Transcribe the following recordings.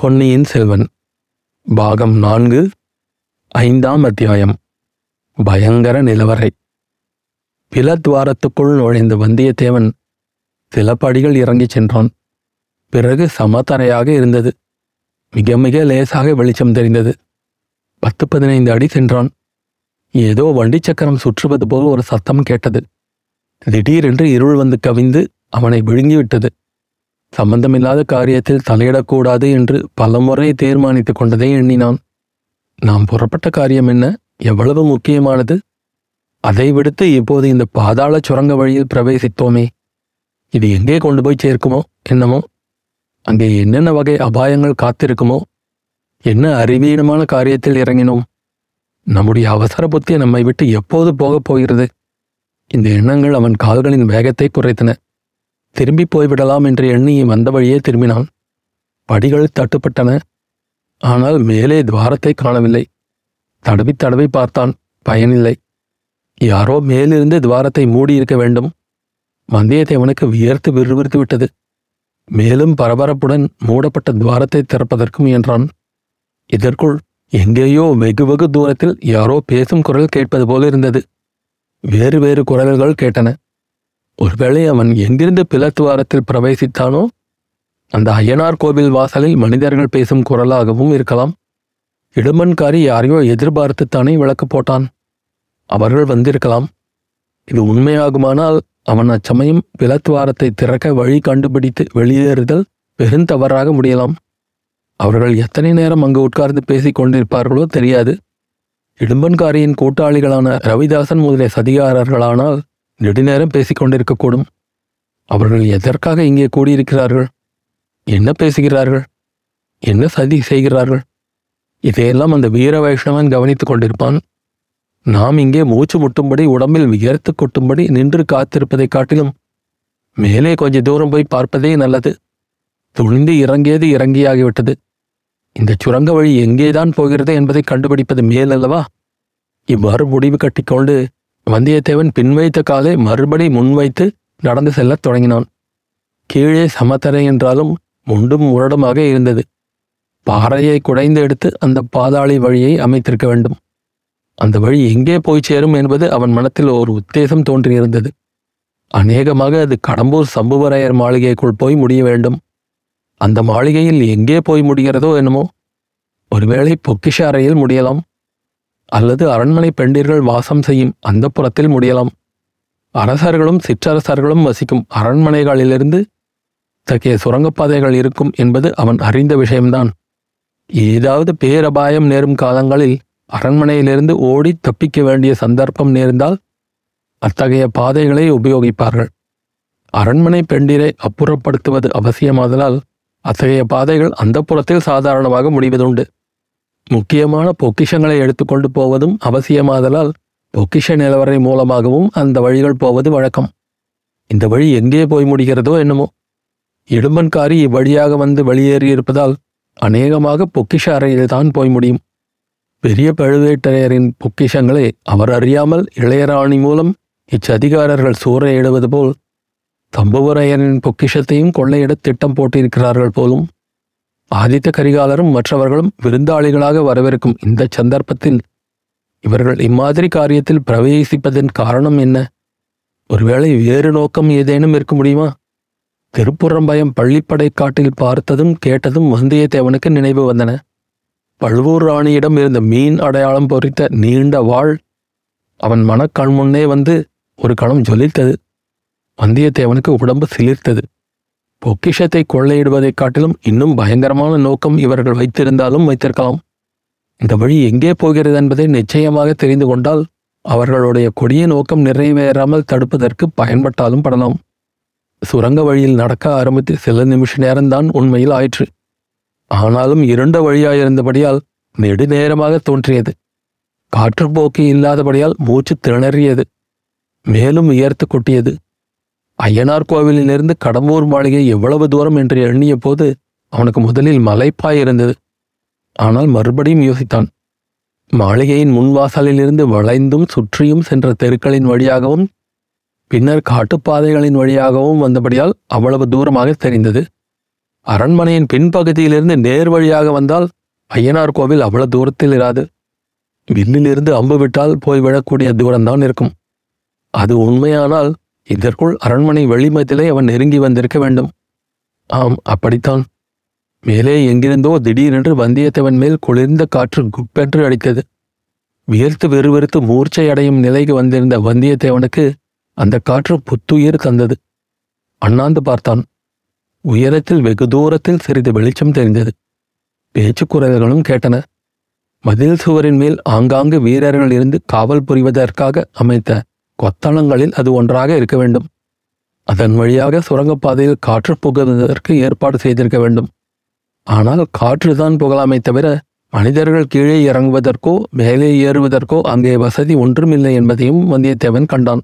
பொன்னியின் செல்வன் பாகம் நான்கு ஐந்தாம் அத்தியாயம் பயங்கர நிலவரை. பிலத்வாரத்துக்குள் நுழைந்த வந்தியத்தேவன் சில படிகள் இறங்கிச் சென்றான். பிறகு சமதரையாக இருந்தது. மிக மிக லேசாக வெளிச்சம் தெரிந்தது. பத்து பதினைந்து அடி சென்றான். ஏதோ வண்டி சக்கரம் சுற்றுவது போல் ஒரு சத்தம் கேட்டது. திடீரென்று இருள் வந்து கவிந்து அவனை விழுங்கிவிட்டது. சம்பந்தமில்லாத காரியத்தில் தலையிடக்கூடாது என்று பலமுறை தீர்மானித்துக் கொண்டதை எண்ணினான். நாம் புறப்பட்ட காரியம் என்ன? எவ்வளவு முக்கியமானது? அதை விடுத்து இப்போது இந்த பாதாள சுரங்க வழியில் பிரவேசித்தோமே. இது எங்கே கொண்டு போய் சேர்க்குமோ? என்னமோ? அங்கே என்னென்ன வகை அபாயங்கள் காத்திருக்குமோ? என்ன அறிவீனமான காரியத்தில் இறங்கினோம்? நம்முடைய அவசர புத்தி நம்மை விட்டு எப்போது போகப் போகிறது? இந்த எண்ணங்கள் அவன் கால்களின் வேகத்தை குறைத்தன. திரும்பி போய்விடலாம் என்று எண்ணி வந்த வழியே திரும்பினான். படிகள் தட்டுப்பட்டன. ஆனால் மேலே துவாரத்தை காணவில்லை. தடவி தடவி பார்த்தான். பயனில்லை. யாரோ மேலிருந்து துவாரத்தை மூடியிருக்க வேண்டும். வந்தியத்தேவனுக்கு வியர்த்து விறுவிறுத்து விட்டது. மேலும் பரபரப்புடன் மூடப்பட்ட துவாரத்தை திறப்பதற்கு முயன்றான். இதற்குள் எங்கேயோ வெகு வெகு தூரத்தில் யாரோ பேசும் குரல் கேட்பது போல இருந்தது. வேறு வேறு குரல்கள் கேட்டன. ஒருவேளை அவன் எங்கிருந்து பிளத்துவாரத்தில் பிரவேசித்தானோ? அந்த அய்யனார் கோவில் வாசலில் மனிதர்கள் பேசும் குரலாகவும் இருக்கலாம். இடுமன்காரி யாரையோ எதிர்பார்த்துத்தானே விளக்கு போட்டான். அவர்கள் வந்திருக்கலாம். இது உண்மையாகுமானால் அவன் அச்சமயம் பிளத்துவாரத்தை திறக்க வழி கண்டுபிடித்து வெளியேறுதல் பெருந்தவறாக முடியலாம். அவர்கள் எத்தனை நேரம் அங்கு உட்கார்ந்து பேசிக் கொண்டிருப்பார்களோ தெரியாது. இடும்பன்காரியின் கூட்டாளிகளான ரவிதாசன் முதலிய சதிகாரர்களானால் நெடுநேரம் பேசிக்கொண்டிருக்கக்கூடும். அவர்கள் எதற்காக இங்கே கூடியிருக்கிறார்கள்? என்ன பேசுகிறார்கள்? என்ன சதி செய்கிறார்கள்? இதையெல்லாம் அந்த வீர வைஷ்ணவன் கவனித்துக் கொண்டிருப்பான். நாம் இங்கே மூச்சு முட்டும்படி உடம்பில் வியர்த்து கொட்டும்படி நின்று காத்திருப்பதைக் காட்டிலும் மேலே கொஞ்ச தூரம் போய் பார்ப்பதே நல்லது. துணிந்து இறங்கியது இறங்கியாகிவிட்டது. இந்த சுரங்க வழி எங்கேதான் போகிறது என்பதை கண்டுபிடிப்பது மேலல்லவா? இவ்வாறு முடிவு கட்டிக்கொண்டு வந்தியத்தேவன் பின்வைத்த காலை மறுபடி முன்வைத்து நடந்து செல்லத் தொடங்கினான். கீழே சமத்தரை என்றாலும் முண்டும் முரடுமாக இருந்தது. பாறையை குடைந்து எடுத்து அந்த பாதாளி வழியை அமைத்திருக்க வேண்டும். அந்த வழி எங்கே போய் சேரும் என்பது அவன் மனத்தில் ஒரு உத்தேசம் தோன்றியிருந்தது. அநேகமாக அது கடம்பூர் சம்புவரையர் மாளிகைக்குள் போய் முடிய வேண்டும். அந்த மாளிகையில் எங்கே போய் முடிகிறதோ என்னமோ ஒருவேளை பொக்கிஷ அறையில் முடியலாம். அல்லது அரண்மனை பெண்டிர்கள் வாசம் செய்யும் அந்த புறத்தில் முடியலாம். அரசர்களும் சிற்றரசர்களும் வசிக்கும் அரண்மனைகளிலிருந்து இத்தகைய சுரங்கப்பாதைகள் இருக்கும் என்பது அவன் அறிந்த விஷயம்தான். ஏதாவது பேரபாயம் நேரும் காலங்களில் அரண்மனையிலிருந்து ஓடி தப்பிக்க வேண்டிய சந்தர்ப்பம் நேர்ந்தால் அத்தகைய பாதைகளை உபயோகிப்பார்கள். அரண்மனை பெண்டிரை அப்புறப்படுத்துவது அவசியமாதலால் அத்தகைய பாதைகள் அந்த புறத்தில் சாதாரணமாக முடிவதுண்டு. முக்கியமான பொக்கிஷங்களை எடுத்துக்கொண்டு போவதும் அவசியமாதலால் பொக்கிஷ நிலவரை மூலமாகவும் அந்த வழிகள் போவது வழக்கம். இந்த வழி எங்கே போய் முடிகிறதோ என்னமோ. இடும்பன்காரி இவ்வழியாக வந்து வெளியேறியிருப்பதால் அநேகமாக பொக்கிஷ அறையில்தான் போய் முடியும். பெரிய பழுவேட்டரையரின் பொக்கிஷங்களை அவர் அறியாமல் இளையராணி மூலம் இச்சதிகாரர்கள் சூறையிடுவது போல் தம்புவரையரின் பொக்கிஷத்தையும் கொள்ளையிட திட்டம் போட்டிருக்கிறார்கள் போலும். ஆதித்த கரிகாலரும் மற்றவர்களும் விருந்தாளிகளாக வரவிருக்கும் இந்த சந்தர்ப்பத்தில் இவர்கள் இம்மாதிரி காரியத்தில் பிரவேசிப்பதன் காரணம் என்ன? ஒருவேளை வேறு நோக்கம் ஏதேனும் இருக்க முடியுமா? திருப்புறம்பயம் பள்ளிப்படை காட்டில் பார்த்ததும் கேட்டதும் வந்தியத்தேவனுக்கு நினைவு வந்தன. பழுவூர் ராணியிடம் இருந்த மீன் அடையாளம் பொறித்த நீண்ட வாழ் அவன் மனக்கண் முன்னே வந்து ஒரு களம் ஜொலித்தது. வந்தியத்தேவனுக்கு உடம்பு சிலிர்த்தது. பொக்கிஷத்தை கொள்ளையிடுவதைக் காட்டிலும் இன்னும் பயங்கரமான நோக்கம் இவர்கள் வைத்திருந்தாலும் வைத்திருக்கலாம். இந்த வழி எங்கே போகிறது என்பதை நிச்சயமாக தெரிந்து கொண்டால் அவர்களுடைய கொடிய நோக்கம் நிறைவேறாமல் தடுப்பதற்கு பயன்பட்டாலும் படலாம். சுரங்க வழியில் நடக்க ஆரம்பித்து சில நிமிஷ நேரம்தான் உண்மையில் ஆயிற்று. ஆனாலும் இருண்ட வழியாயிருந்தபடியால் நெடுநேரமாக தோன்றியது. காற்றுப்போக்கு இல்லாதபடியால் மூச்சு திணறியது. மேலும் உயர்த்து கொட்டியது. ஐயனார் கோவிலிலிருந்து கடம்பூர் மாளிகை எவ்வளவு தூரம் என்று எண்ணிய போது அவனுக்கு முதலில் மலைப்பாய் இருந்தது. ஆனால் மறுபடியும் யோசித்தான். மாளிகையின் முன்வாசலிலிருந்து வளைந்தும் சுற்றியும் சென்ற தெருக்களின் வழியாகவும் பின்னர் காட்டுப்பாதைகளின் வழியாகவும் வந்தபடியால் அவ்வளவு தூரமாக தெரிந்தது. அரண்மனையின் பின்பகுதியிலிருந்து நேர் வழியாக வந்தால் ஐயனார் கோவில் அவ்வளவு தூரத்தில் இராது. வில்லிலிருந்து அம்பு விட்டால் போய் விழக்கூடிய தூரம்தான் இருக்கும். அது உண்மையானால் இதற்குள் அரண்மனை வெளிமதிலே அவன் நெருங்கி வந்திருக்க வேண்டும். ஆம் அப்படித்தான். மேலே எங்கிருந்தோ திடீரென்று வந்தியத்தேவன் மேல் குளிர்ந்த காற்று குப்பென்று அடித்தது. வியர்த்து வெறுவெறுத்து மூர்ச்சை அடையும் நிலைக்கு வந்திருந்த வந்தியத்தேவனுக்கு அந்த காற்று புத்துயிர் தந்தது. அண்ணாந்து பார்த்தான். உயரத்தில் வெகு தூரத்தில் சிறிது வெளிச்சம் தெரிந்தது. பேச்சு குரல்களும் கேட்டன. மதில் சுவரின் மேல் ஆங்காங்கு வீரர்கள் இருந்து காவல் புரிவதற்காக அமைத்த கொத்தளங்களில் அது ஒன்றாக இருக்க வேண்டும். அதன் வழியாக சுரங்கப்பாதையில் காற்று புகுவதற்கு ஏற்பாடு செய்திருக்க வேண்டும். ஆனால் காற்றுதான் புகலாமே தவிர மனிதர்கள் கீழே இறங்குவதற்கோ மேலே ஏறுவதற்கோ அங்கே வசதி ஒன்றுமில்லை என்பதையும் வந்தியத்தேவன் கண்டான்.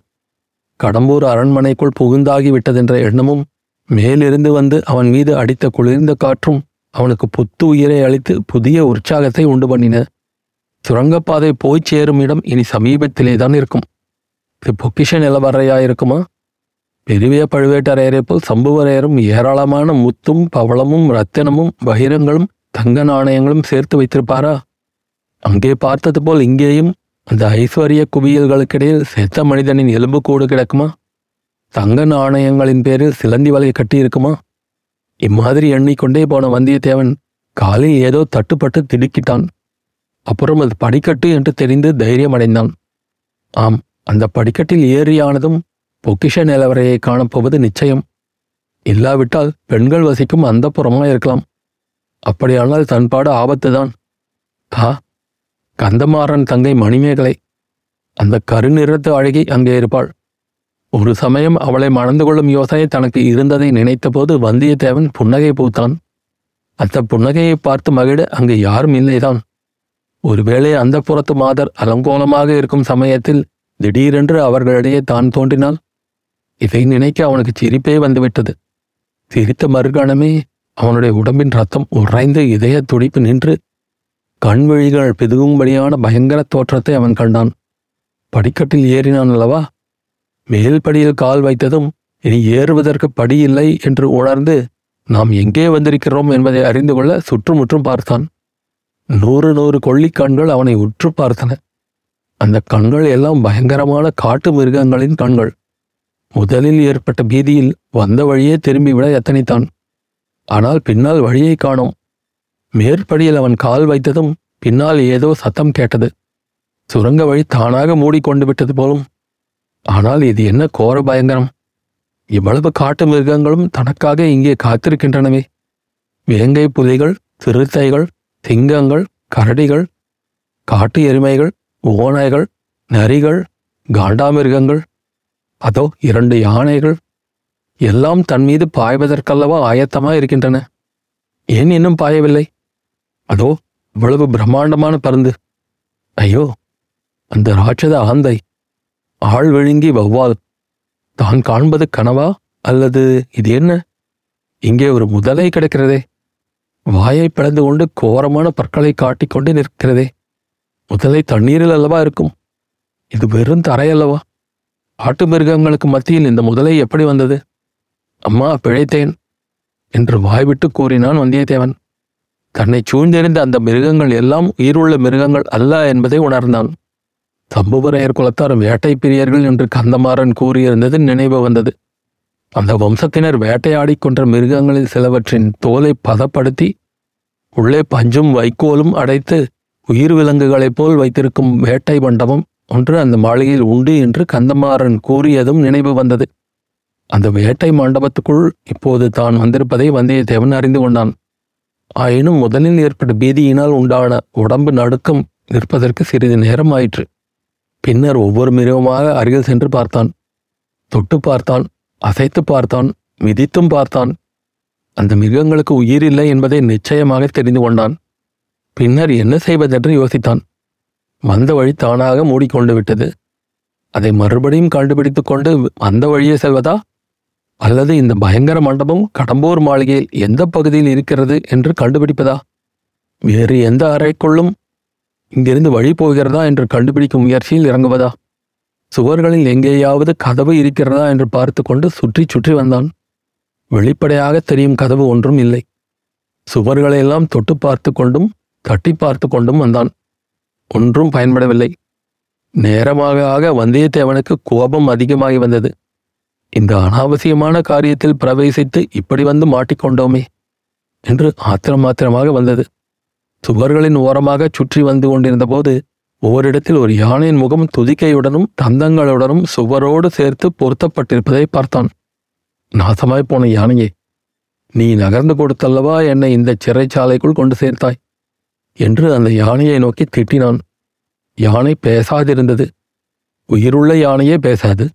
கடம்பூர் அரண்மனைக்குள் புகுந்தாகிவிட்டதென்ற எண்ணமும் மேலிருந்து வந்து அவன் மீது அடித்த குளிர்ந்த காற்றும் அவனுக்கு புத்து உயிரை அளித்து புதிய உற்சாகத்தை உண்டு பண்ணின. சுரங்கப்பாதை போய்ச் சேரும் இடம் இனி சமீபத்திலேதான் இருக்கும். இது பொக்கிஷ நிலவரையாயிருக்குமா பெரிய பழுவேட்டரையரை போல் சம்புவரையரும் ஏராளமான முத்தும் பவளமும் ரத்தினமும் பகிரங்களும் தங்க நாணயங்களும் சேர்த்து வைத்திருப்பாரா? அங்கே பார்த்தது போல் இங்கேயும் அந்த ஐஸ்வர்ய குவியல்களுக்கிடையில் செத்த மனிதனின் எலும்பு கூடு கிடக்குமா? தங்க நாணயங்களின் பேரில் சிலந்தி வலை கட்டியிருக்குமா? இம்மாதிரி எண்ணிக்கொண்டே போன வந்தியத்தேவன் காலில் ஏதோ தட்டுப்பட்டு திடுக்கிட்டான். அப்புறம் அது படிக்கட்டு என்று தெரிந்து தைரியம் அடைந்தான் ஆம் அந்த படிக்கட்டில் ஏறியானதும் பொக்கிஷ நிலவரையை காணப்போவது நிச்சயம். இல்லாவிட்டால் பெண்கள் வசிக்கும் அந்த இருக்கலாம் அப்படியானால் தன்பாடு ஆபத்துதான். ஆ கந்தமாறன் தங்கை மணிமேகலை அந்த கருநிறத்து அழகி அங்கே இருப்பாள். ஒரு சமயம் அவளை மணந்து கொள்ளும் யோசனை தனக்கு இருந்ததை நினைத்தபோது வந்தியத்தேவன் புன்னகை பூத்தான். அந்த புன்னகையை பார்த்து மகிழ அங்கு யாரும் இல்லைதான். ஒருவேளை அந்த புறத்து மாதர் அலங்கோலமாக இருக்கும் சமயத்தில் திடீரென்று அவர்களிடையே தான் தோன்றினால் இதை நினைக்க அவனுக்கு சிரிப்பே வந்துவிட்டது. சிரித்த மறுகணமே அவனுடைய உடம்பின் ரத்தம் உறைந்து இதய துடிப்பு நின்று கண்வழிகள் பிதுகும்படியான பயங்கர தோற்றத்தை அவன் கண்டான். படிக்கட்டில் ஏறினான் அல்லவா? மேல் படியில் கால் வைத்ததும் இனி ஏறுவதற்கு படி இல்லை என்று உணர்ந்து நாம் எங்கே வந்திருக்கிறோம் என்பதை அறிந்து கொள்ள சுற்றுமுற்றும் பார்த்தான். நூறு நூறு கொள்ளிக் கண்கள் அவனை உற்று பார்த்தன. அந்த கண்கள் எல்லாம் பயங்கரமான காட்டு மிருகங்களின் கண்கள். முதலில் ஏற்பட்ட பீதியில் வந்த வழியே திரும்பிவிட எத்தனைத்தான். ஆனால் பின்னால் வழியை காணோம். மேற்படியில் அவன் கால் வைத்ததும் பின்னால் ஏதோ சத்தம் கேட்டது. சுரங்க வழி தானாக மூடிக்கொண்டு விட்டது போலும். ஆனால் இது என்ன கோர பயங்கரம்? இவ்வளவு காட்டு மிருகங்களும் தனக்காக இங்கே காத்திருக்கின்றனவே. வேங்கை புலிகள் சிறுத்தைகள் சிங்கங்கள் கரடிகள் காட்டு எருமைகள் ஓநாய்கள் நரிகள் காண்டாமிருகங்கள் அதோ இரண்டு யானைகள் எல்லாம் தன் மீது பாய்வதற்கல்லவா ஆயத்தமாக இருக்கின்றன. ஏன் இன்னும் பாயவில்லை? அதோ இவ்வளவு பிரம்மாண்டமான பருந்து. ஐயோ அந்த ராட்சத ஆந்தை ஆள் விழுங்கி வௌவால் தான் காண்பது கனவா அல்லது இது என்ன? இங்கே ஒரு முதலை கிடக்கிறதே. வாயை பிளந்து கொண்டு கோரமான பற்களை காட்டிக்கொண்டு நிற்கிறதே. முதலை தண்ணீரில் அல்லவா இருக்கும்? இது வெறும் தரை அல்லவா? ஆட்டு மிருகங்களுக்கு மத்தியில் இந்த முதலை எப்படி வந்தது? அம்மா பிழைத்தேன் என்று வாய்விட்டு கூறினான் வந்தியத்தேவன். தன்னை சூழ்ந்திருந்த அந்த மிருகங்கள் எல்லாம் உயிருள்ள மிருகங்கள் அல்ல என்பதை உணர்ந்தான். தம்புவரையர் குலத்தார் வேட்டை பிரியர்கள் என்று கந்தமாறன் கூறியிருந்தது நினைவு வந்தது. அந்த வம்சத்தினர் வேட்டையாடிக் கொன்ற மிருகங்களில் சிலவற்றின் தோலை பதப்படுத்தி உள்ளே பஞ்சும் வைக்கோலும் அடைத்து உயிர் விலங்குகளைப் போல் வைத்திருக்கும் வேட்டை மண்டபம் ஒன்று அந்த மாளிகையில் உண்டு என்று கந்தமாறன் கூறியதும் நினைவு வந்தது. அந்த வேட்டை மண்டபத்துக்குள் இப்போது தான் வந்திருப்பதை வந்தியத்தேவன் அறிந்து கொண்டான். ஆயினும் முதலில் ஏற்பட்ட பீதியினால் உண்டான உடம்பு நடுக்கம் நிற்பதற்கு சிறிது நேரம் ஆயிற்று. பின்னர் ஒவ்வொரு மிருகமாக அருகில் சென்று பார்த்தான். தொட்டு பார்த்தான் அசைத்து பார்த்தான் மிதித்தும் பார்த்தான். அந்த மிருகங்களுக்கு உயிர் இல்லை என்பதை நிச்சயமாக தெரிந்து கொண்டான். பின்னர் என்ன செய்வதென்று யோசித்தான். வந்த வழி தானாக மூடிக்கொண்டு விட்டது. அதை மறுபடியும் கண்டுபிடித்து கொண்டு வந்த வழியே செல்வதா? அல்லது இந்த பயங்கர மண்டபம் கடம்பூர் மாளிகையில் எந்த பகுதியில் இருக்கிறது என்று கண்டுபிடிப்பதா? வேறு எந்த அறைக்குள்ளும் இங்கிருந்து வழி போகிறதா என்று கண்டுபிடிக்கும் முயற்சியில் இறங்குவதா? சுவர்களில் எங்கேயாவது கதவு இருக்கிறதா என்று பார்த்து கொண்டு சுற்றி சுற்றி வந்தான். வெளிப்படையாக தெரியும் கதவு ஒன்றும் இல்லை. சுவர்களையெல்லாம் தொட்டு பார்த்து கொண்டும் தட்டி பார்த்து கொண்டும் வந்தான். ஒன்றும் பயன்படவில்லை. நேரமாக ஆக வந்தியத்தேவனுக்கு கோபம் அதிகமாகி வந்தது. இந்த அனாவசியமான காரியத்தில் பிரவேசித்து இப்படி வந்து மாட்டிக்கொண்டோமே என்று ஆத்திரமாத்திரமாக வந்தது. சுவர்களின் ஓரமாக சுற்றி வந்து கொண்டிருந்த போது ஓரிடத்தில் ஒரு யானையின் முகம் துதிக்கையுடனும் தந்தங்களுடனும் சுவரோடு சேர்த்து பொருத்தப்பட்டிருப்பதை பார்த்தான். நாசமாய் போன யானையே நீ நகர்ந்து கொடுத்தல்லவா என்னை இந்த சிறைச்சாலைக்குள் கொண்டு சேர்த்தாய்? என்று அந்த யானையை நோக்கி திட்டினான். யானை பேசாதிருந்தது. உயிருள்ள யானையே பேசாது.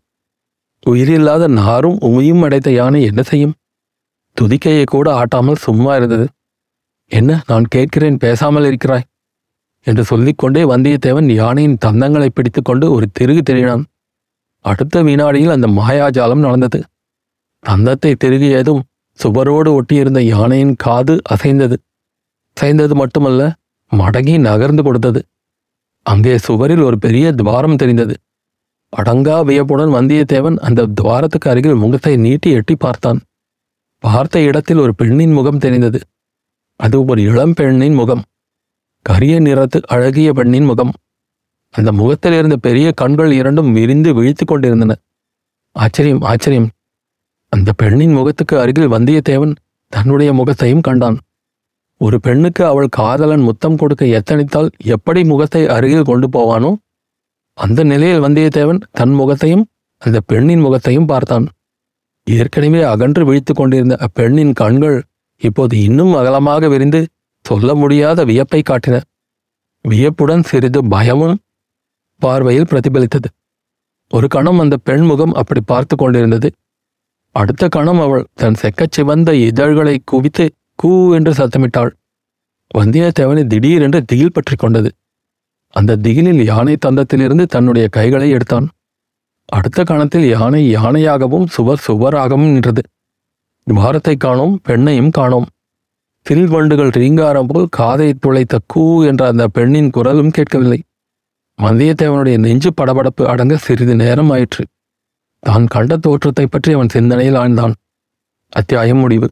உயிரில்லாத நாரும் உமையும் அடைத்த யானை என்ன செய்யும்? துதிக்கையை கூட ஆட்டாமல் சும்மா இருந்தது. என்ன நான் கேட்கிறேன் பேசாமல் இருக்கிறாய்? என்று சொல்லிக்கொண்டே வந்தியத்தேவன் யானையின் தந்தங்களை பிடித்துக்கொண்டு ஒரு திருகு தெரியினான் அடுத்த வினாடியில் அந்த மாயாஜாலம் நடந்தது. தந்தத்தை திருகியதும் சுவரோடு ஒட்டியிருந்த யானையின் காது அசைந்தது. அசைந்தது மட்டுமல்ல மடங்கி நகர்ந்து கொடுத்தது. அங்கே சுவரில் ஒரு பெரிய துவாரம் தெரிந்தது. அடங்கா வியப்புடன் வந்தியத்தேவன் அந்த துவாரத்துக்கு அருகில் முகத்தை நீட்டி எட்டி பார்த்தான். பார்த்த இடத்தில் ஒரு பெண்ணின் முகம் தெரிந்தது. அது ஒரு இளம் பெண்ணின் முகம். கரிய நிறத்து அழகிய பெண்ணின் முகம். அந்த முகத்தில் இருந்த பெரிய கண்கள் இரண்டும் விரிந்து விழித்து கொண்டிருந்தன. ஆச்சரியம் ஆச்சரியம். அந்த பெண்ணின் முகத்துக்கு அருகில் வந்தியத்தேவன் தன்னுடைய முகத்தையும் கண்டான். ஒரு பெண்ணுக்கு அவள் காதலன் முத்தம் கொடுக்க எத்தனித்தால் எப்படி முகத்தை அருகில் கொண்டு போவானோ அந்த நிலையில் வந்தியத்தேவன் தன் முகத்தையும் அந்த பெண்ணின் முகத்தையும் பார்த்தான். ஏற்கனவே அகன்று விழித்துக் கொண்டிருந்த அப்பெண்ணின் கண்கள் இப்போது இன்னும் அகலமாக விரிந்து சொல்ல முடியாத வியப்பை காட்டின. வியப்புடன் சிறிது பயமும் பார்வையில் பிரதிபலித்தது. ஒரு கணம் அந்த பெண் முகம் அப்படி பார்த்து கொண்டிருந்தது. அடுத்த கணம் அவள் தன் செக்கச் சிவந்த இதழ்களை குவித்து கூ என்று சத்தமிட்டாள். வந்தியத்தேவனை திடீரென்று திகில் பற்றி கொண்டது. அந்த திகிலில் யானை தந்தத்திலிருந்து தன்னுடைய கைகளை எடுத்தான். அடுத்த கணத்தில் யானை யானையாகவும் சுவர் சுவராகவும் நின்றது. துவாரத்தை காணோம் பெண்ணையும் காணோம். சில்வண்டுகள் ரீங்காரம் போல் காதை துளைத்த கூ என்ற அந்த பெண்ணின் குரலும் கேட்கவில்லை. வந்தியத்தேவனுடைய நெஞ்சு படபடப்பு அடங்க சிறிது நேரம் ஆயிற்று. தான் கண்ட தோற்றத்தை பற்றி அவன் சிந்தனையில் ஆழ்ந்தான். அத்தியாயம் முடிவு.